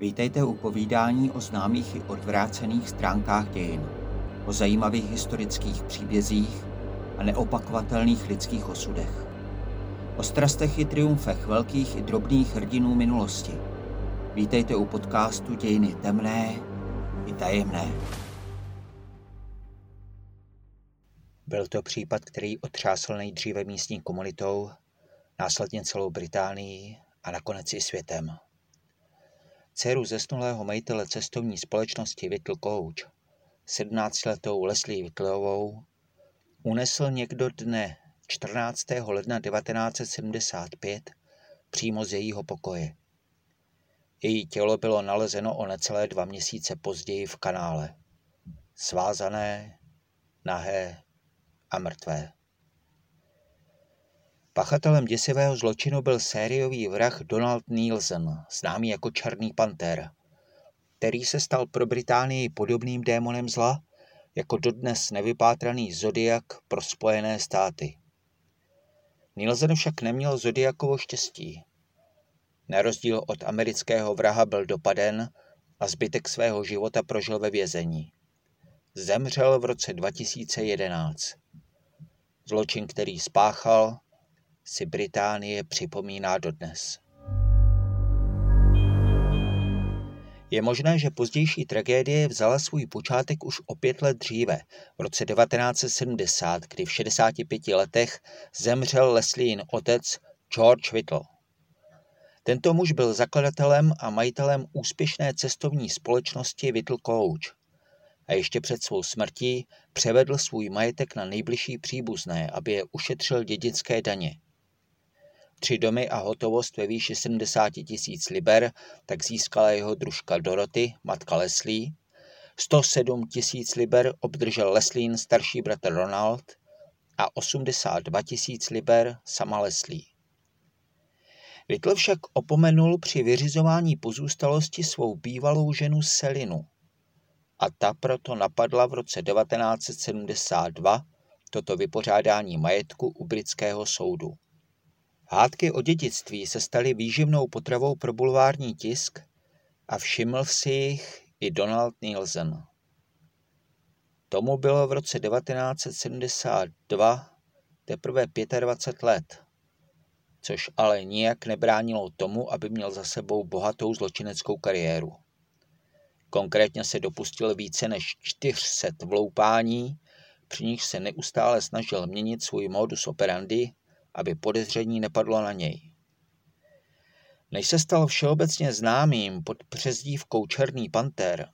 Vítejte u povídání o známých i odvrácených stránkách dějin, o zajímavých historických příbězích a neopakovatelných lidských osudech. O strastech i triumfech velkých i drobných hrdinů minulosti. Vítejte u podcastu Dějiny temné i tajemné. Byl to případ, který otřásl nejdříve místní komunitou, následně celou Británii a nakonec i světem. Dceru zesnulého majitele cestovní společnosti Whittle Coach, 17-letou Leslie Whittleovou, unesl někdo dne 14. ledna 1975 přímo z jejího pokoje. Její tělo bylo nalezeno o necelé dva měsíce později v kanále. Svázané, nahé a mrtvé. Pachatelem děsivého zločinu byl sériový vrah Donald Nielsen, známý jako Černý panter, který se stal pro Británii podobným démonem zla, jako dodnes nevypátraný Zodiak pro Spojené státy. Nielsen však neměl Zodiakovo štěstí. Na rozdíl od amerického vraha byl dopaden a zbytek svého života prožil ve vězení. Zemřel v roce 2011. Zločin, který spáchal, si Británie připomíná dodnes. Je možné, že pozdější tragédie vzala svůj počátek už o pět let dříve, v roce 1970, kdy v 65 letech zemřel Lesliein otec George Whittle. Tento muž byl zakladatelem a majitelem úspěšné cestovní společnosti Whittle Coach a ještě před svou smrtí převedl svůj majetek na nejbližší příbuzné, aby je ušetřil dědické daně tři domy a hotovost ve výši 70 tisíc liber, tak získala jeho družka Dorothy, matka Leslie. 107 tisíc liber obdržel Leslín starší bratr Ronald a 82 tisíc liber sama Leslie. Whittle však opomenul při vyřizování pozůstalosti svou bývalou ženu Selinu a ta proto napadla v roce 1972 toto vypořádání majetku u britského soudu. Hádky o dědictví se staly výživnou potravou pro bulvární tisk a všiml si jich i Donald Nielsen. Tomu bylo v roce 1972 teprve 25 let, což ale nijak nebránilo tomu, aby měl za sebou bohatou zločineckou kariéru. Konkrétně se dopustil více než 400 vloupání, při nich se neustále snažil měnit svůj modus operandi aby podezření nepadlo na něj. Než se stal všeobecně známým pod přezdívkou Černý panter,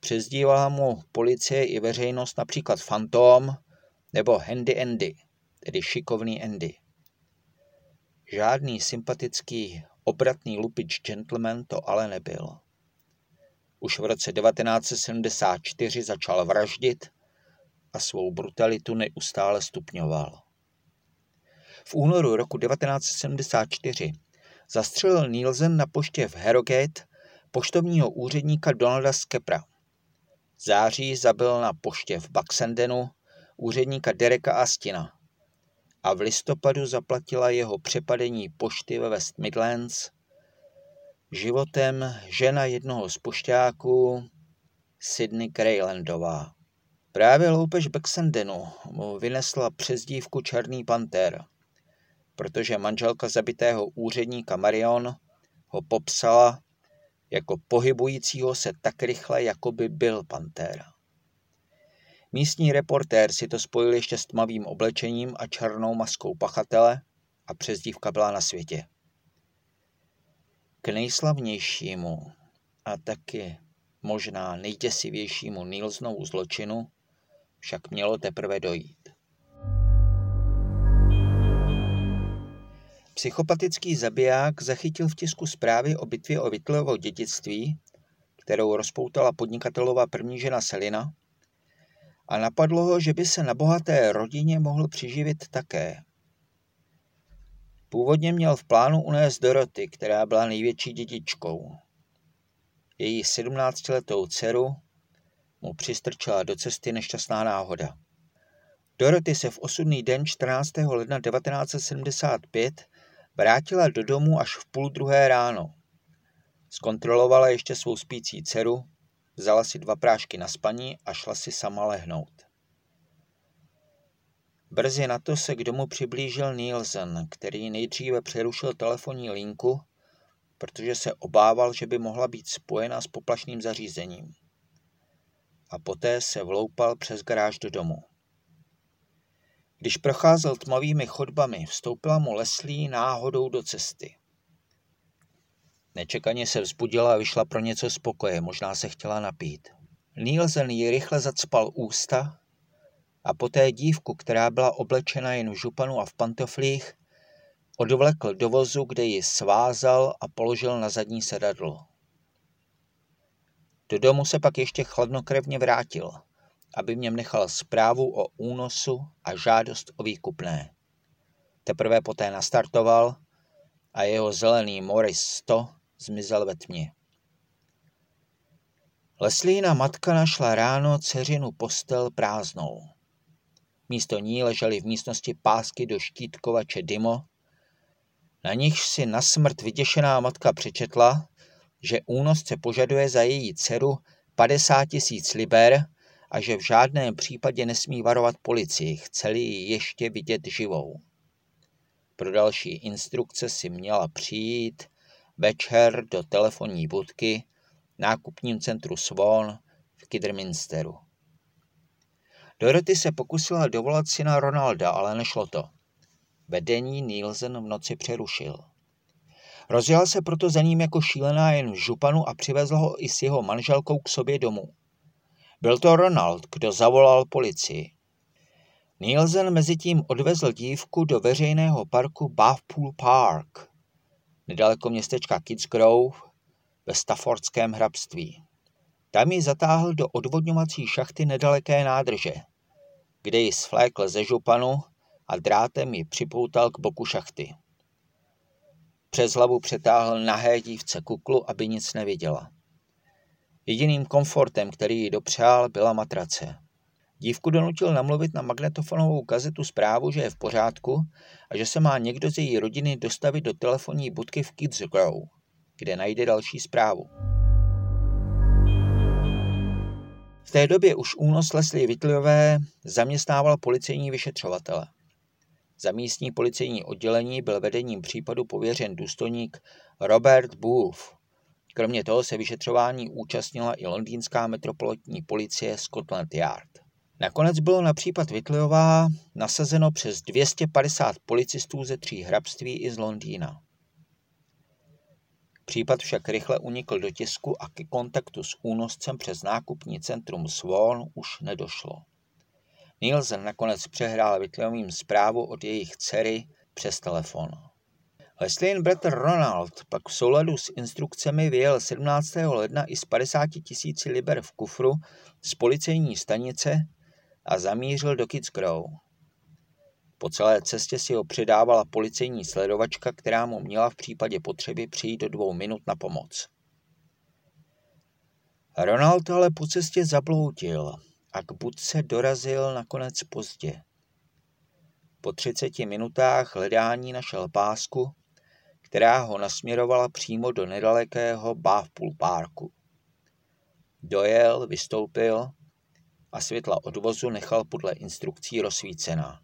přezdívala mu policie i veřejnost například Fantom nebo Handy Andy, tedy šikovný Andy. Žádný sympatický obratný lupič gentleman to ale nebyl. Už v roce 1974 začal vraždit a svou brutalitu neustále stupňoval. V únoru roku 1974 zastřelil Nielsen na poště v Harrogate poštovního úředníka Donalda Skepra. V září zabil na poště v Baxendenu úředníka Dereka Astina a v listopadu zaplatila jeho přepadení pošty ve West Midlands životem žena jednoho z pošťáků Sydney Greylandová. Právě loupež Baxendenu mu vynesla přezdívku Černý panter – protože manželka zabitého úředníka Marion ho popsala jako pohybujícího se tak rychle, jako by byl pantéra. Místní reportér si to spojil ještě s tmavým oblečením a černou maskou pachatele a přezdívka byla na světě. K nejslavnějšímu a taky možná nejděsivějšímu Nilsnovu zločinu však mělo teprve dojít. Psychopatický zabiják zachytil v tisku zprávy o bitvě o Vitlovo dědictví, kterou rozpoutala podnikatelová první žena Selina, a napadlo ho, že by se na bohaté rodině mohl přiživit také. Původně měl v plánu unést Doroty, která byla největší dědičkou. Její 17-letou dceru mu přistrčila do cesty nešťastná náhoda. Doroty se v osudný den 14. ledna 1975 vrátila do domu až v půl druhé ráno. Zkontrolovala ještě svou spící dceru, vzala si dva prášky na spaní a šla si sama lehnout. Brzy na to se k domu přiblížil Nielsen, který nejdříve přerušil telefonní linku, protože se obával, že by mohla být spojena s poplašným zařízením. A poté se vloupal přes garáž do domu. Když procházel tmavými chodbami, vstoupila mu Leslie náhodou do cesty. Nečekaně se vzbudila a vyšla pro něco z pokoje, možná se chtěla napít. Nielsen jí rychle zacpal ústa a poté dívku, která byla oblečena jen v županu a v pantoflích, odvlekl do vozu, kde ji svázal a položil na zadní sedadlo. Do domu se pak ještě chladnokrevně vrátil, aby mě nechal zprávu o únosu a žádost o výkupné. Teprve poté nastartoval a jeho zelený Morris 100 zmizel ve tmě. Leslína matka našla ráno dceřinu postel prázdnou. Místo ní ležely v místnosti pásky do štítkovače Dimo, na nichž si na smrt vyděšená matka přečetla, že únosce požaduje za její dceru 50 tisíc liber a že v žádném případě nesmí varovat policii, chceli ji ještě vidět živou. Pro další instrukce si měla přijít večer do telefonní budky v nákupním centru Swan v Kidderminsteru. Dorothy se pokusila dovolat syna Ronalda, ale nešlo to. Vedení Nielsen v noci přerušil. Rozjela se proto za ním jako šílená jen v županu a přivezla ho i s jeho manželkou k sobě domů. Byl to Ronald, kdo zavolal policii. Nielsen mezitím odvezl dívku do veřejného parku Bathpool Park, nedaleko městečka Kidsgrove ve Staffordském hrabství. Tam ji zatáhl do odvodňovací šachty nedaleké nádrže, kde ji svlékl ze županu a drátem ji připoutal k boku šachty. Přes hlavu přetáhl nahé dívce kuklu, aby nic neviděla. Jediným komfortem, který ji dopřál, byla matrace. Dívku donutil namluvit na magnetofonovou kazetu zprávu, že je v pořádku a že se má někdo z její rodiny dostavit do telefonní budky v Kids Grove, kde najde další zprávu. V té době už únos Leslie Vitliové zaměstnával policejní vyšetřovatele. Za místní policejní oddělení byl vedením případu pověřen důstojník Robert Booth. Kromě toho se vyšetřování účastnila i londýnská metropolitní policie Scotland Yard. Nakonec bylo na případ Vitliová nasazeno přes 250 policistů ze tří hrabství i z Londýna. Případ však rychle unikl do tisku a ke kontaktu s únoscem přes nákupní centrum Swan už nedošlo. Nielsen nakonec přehrál Vitliovým zprávu od jejich dcery přes telefon. Leslien bratr Ronald pak v souladu s instrukcemi vyjel 17. ledna i s 50 tisíci liber v kufru z policejní stanice a zamířil do Kidsgrove. Po celé cestě si ho předávala policejní sledovačka, která mu měla v případě potřeby přijít do dvou minut na pomoc. Ronald ale po cestě zabloutil a k budce dorazil nakonec pozdě. Po 30 minutách hledání našel pásku, která ho nasměrovala přímo do nedalekého Bathpool Parku. Dojel, vystoupil a světla odvozu nechal podle instrukcí rozsvícená.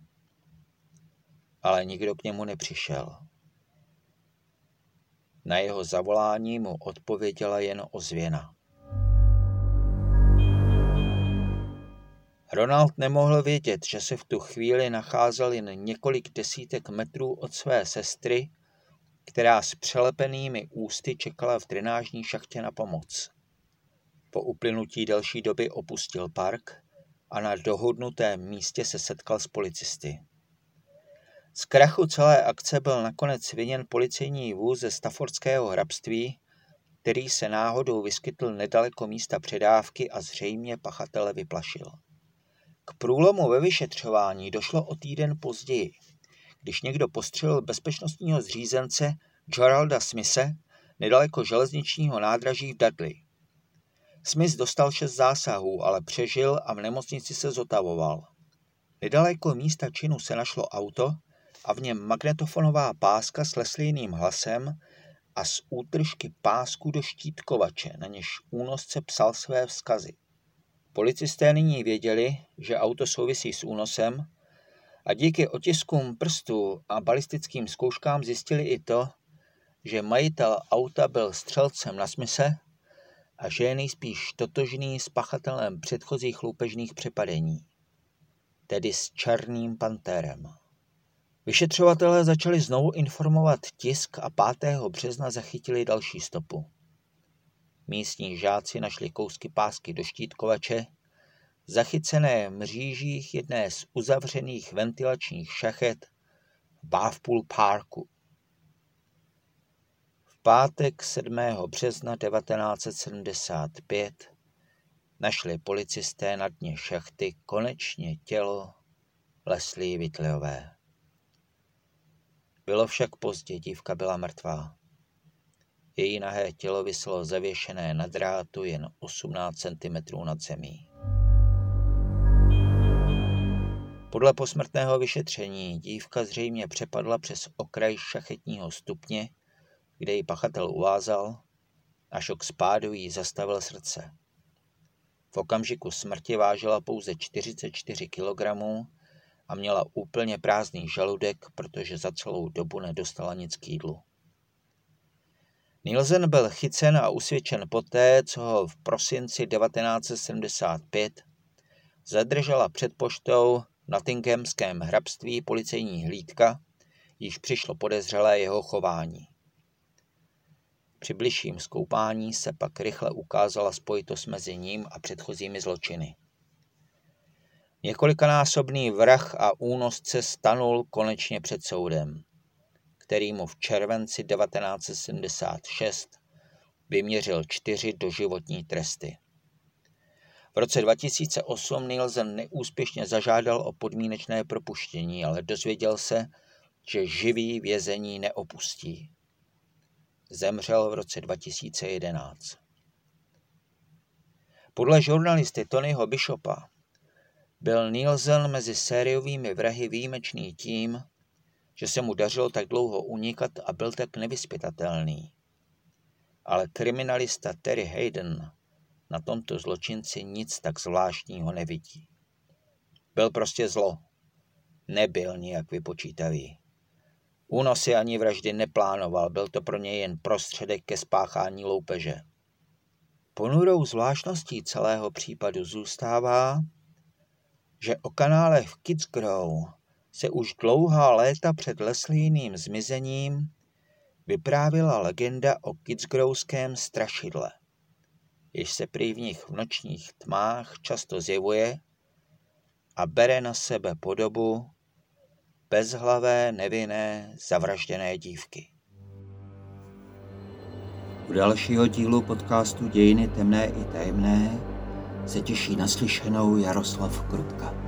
Ale nikdo k němu nepřišel. Na jeho zavolání mu odpověděla jen ozvěna. Ronald nemohl vědět, že se v tu chvíli nacházel jen několik desítek metrů od své sestry, která s přelepenými ústy čekala v drenážní šachtě na pomoc. Po uplynutí delší doby opustil park a na dohodnutém místě se setkal s policisty. Z krachu celé akce byl nakonec viněn policejní vůz ze Staffordského hrabství, který se náhodou vyskytl nedaleko místa předávky a zřejmě pachatele vyplašil. K průlomu ve vyšetřování došlo o týden později, když někdo postřelil bezpečnostního zřízence Geralda Smise nedaleko železničního nádraží v Dudley. Smith dostal šest zásahů, ale přežil a v nemocnici se zotavoval. Nedaleko místa činu se našlo auto a v něm magnetofonová páska s leslíným hlasem a z útržky pásku do štítkovače, na něž únosce psal své vzkazy. Policisté nyní věděli, že auto souvisí s únosem a díky otiskům prstů a balistickým zkouškám zjistili i to, že majitel auta byl střelcem na smise a že je nejspíš totožný s pachatelem předchozích loupežných přepadení, tedy s černým pantérem. Vyšetřovatelé začali znovu informovat tisk a 5. března zachytili další stopu. Místní žáci našli kousky pásky do štítkovače, zachycené mřížích jedné z uzavřených ventilačních šachet v Bathpool Parku. V pátek 7. března 1975 našli policisté na dně šachty konečně tělo Leslie Whitleyové. Bylo však pozdě, dívka byla mrtvá. Její nahé tělo vyselo zavěšené na drátu jen 18 cm nad zemí. Podle posmrtného vyšetření dívka zřejmě přepadla přes okraj šachetního stupně, kde ji pachatel uvázal a šok spádu jí zastavil srdce. V okamžiku smrti vážila pouze 44 kg a měla úplně prázdný žaludek, protože za celou dobu nedostala nic k jídlu. Nielsen byl chycen a usvědčen poté, co ho v prosinci 1975 zadržela před poštou v Nottinghamském hrabství policejní hlídka, již přišlo podezřelé jeho chování. Při bližším zkoupání se pak rychle ukázala spojitost mezi ním a předchozími zločiny. Několikanásobný vrah a únosce stanul konečně před soudem, který mu v červenci 1976 vyměřil čtyři doživotní tresty. V roce 2008 Nielsen neúspěšně zažádal o podmínečné propuštění, ale dozvěděl se, že živý vězení neopustí. Zemřel v roce 2011. Podle žurnalisty Tonyho Bishopa byl Nielsen mezi sériovými vrahy výjimečný tím, že se mu dařilo tak dlouho unikat a byl tak nevyspytatelný. Ale kriminalista Terry Hayden na tomto zločinci nic tak zvláštního nevidí. Byl prostě zlo. Nebyl nijak vypočítavý. Únosy ani vraždy neplánoval, byl to pro něj jen prostředek ke spáchání loupeže. Ponurou zvláštností celého případu zůstává, že o kanálech v Kidsgrow se už dlouhá léta před Leslíným zmizením vyprávila legenda o Kidsgrowském strašidle, jež se prý v nich v nočních tmách často zjevuje a bere na sebe podobu bezhlavé, nevinné, zavražděné dívky. U dalšího dílu podcastu Dějiny temné i tajemné se těší naslyšenou Jaroslav Krutka.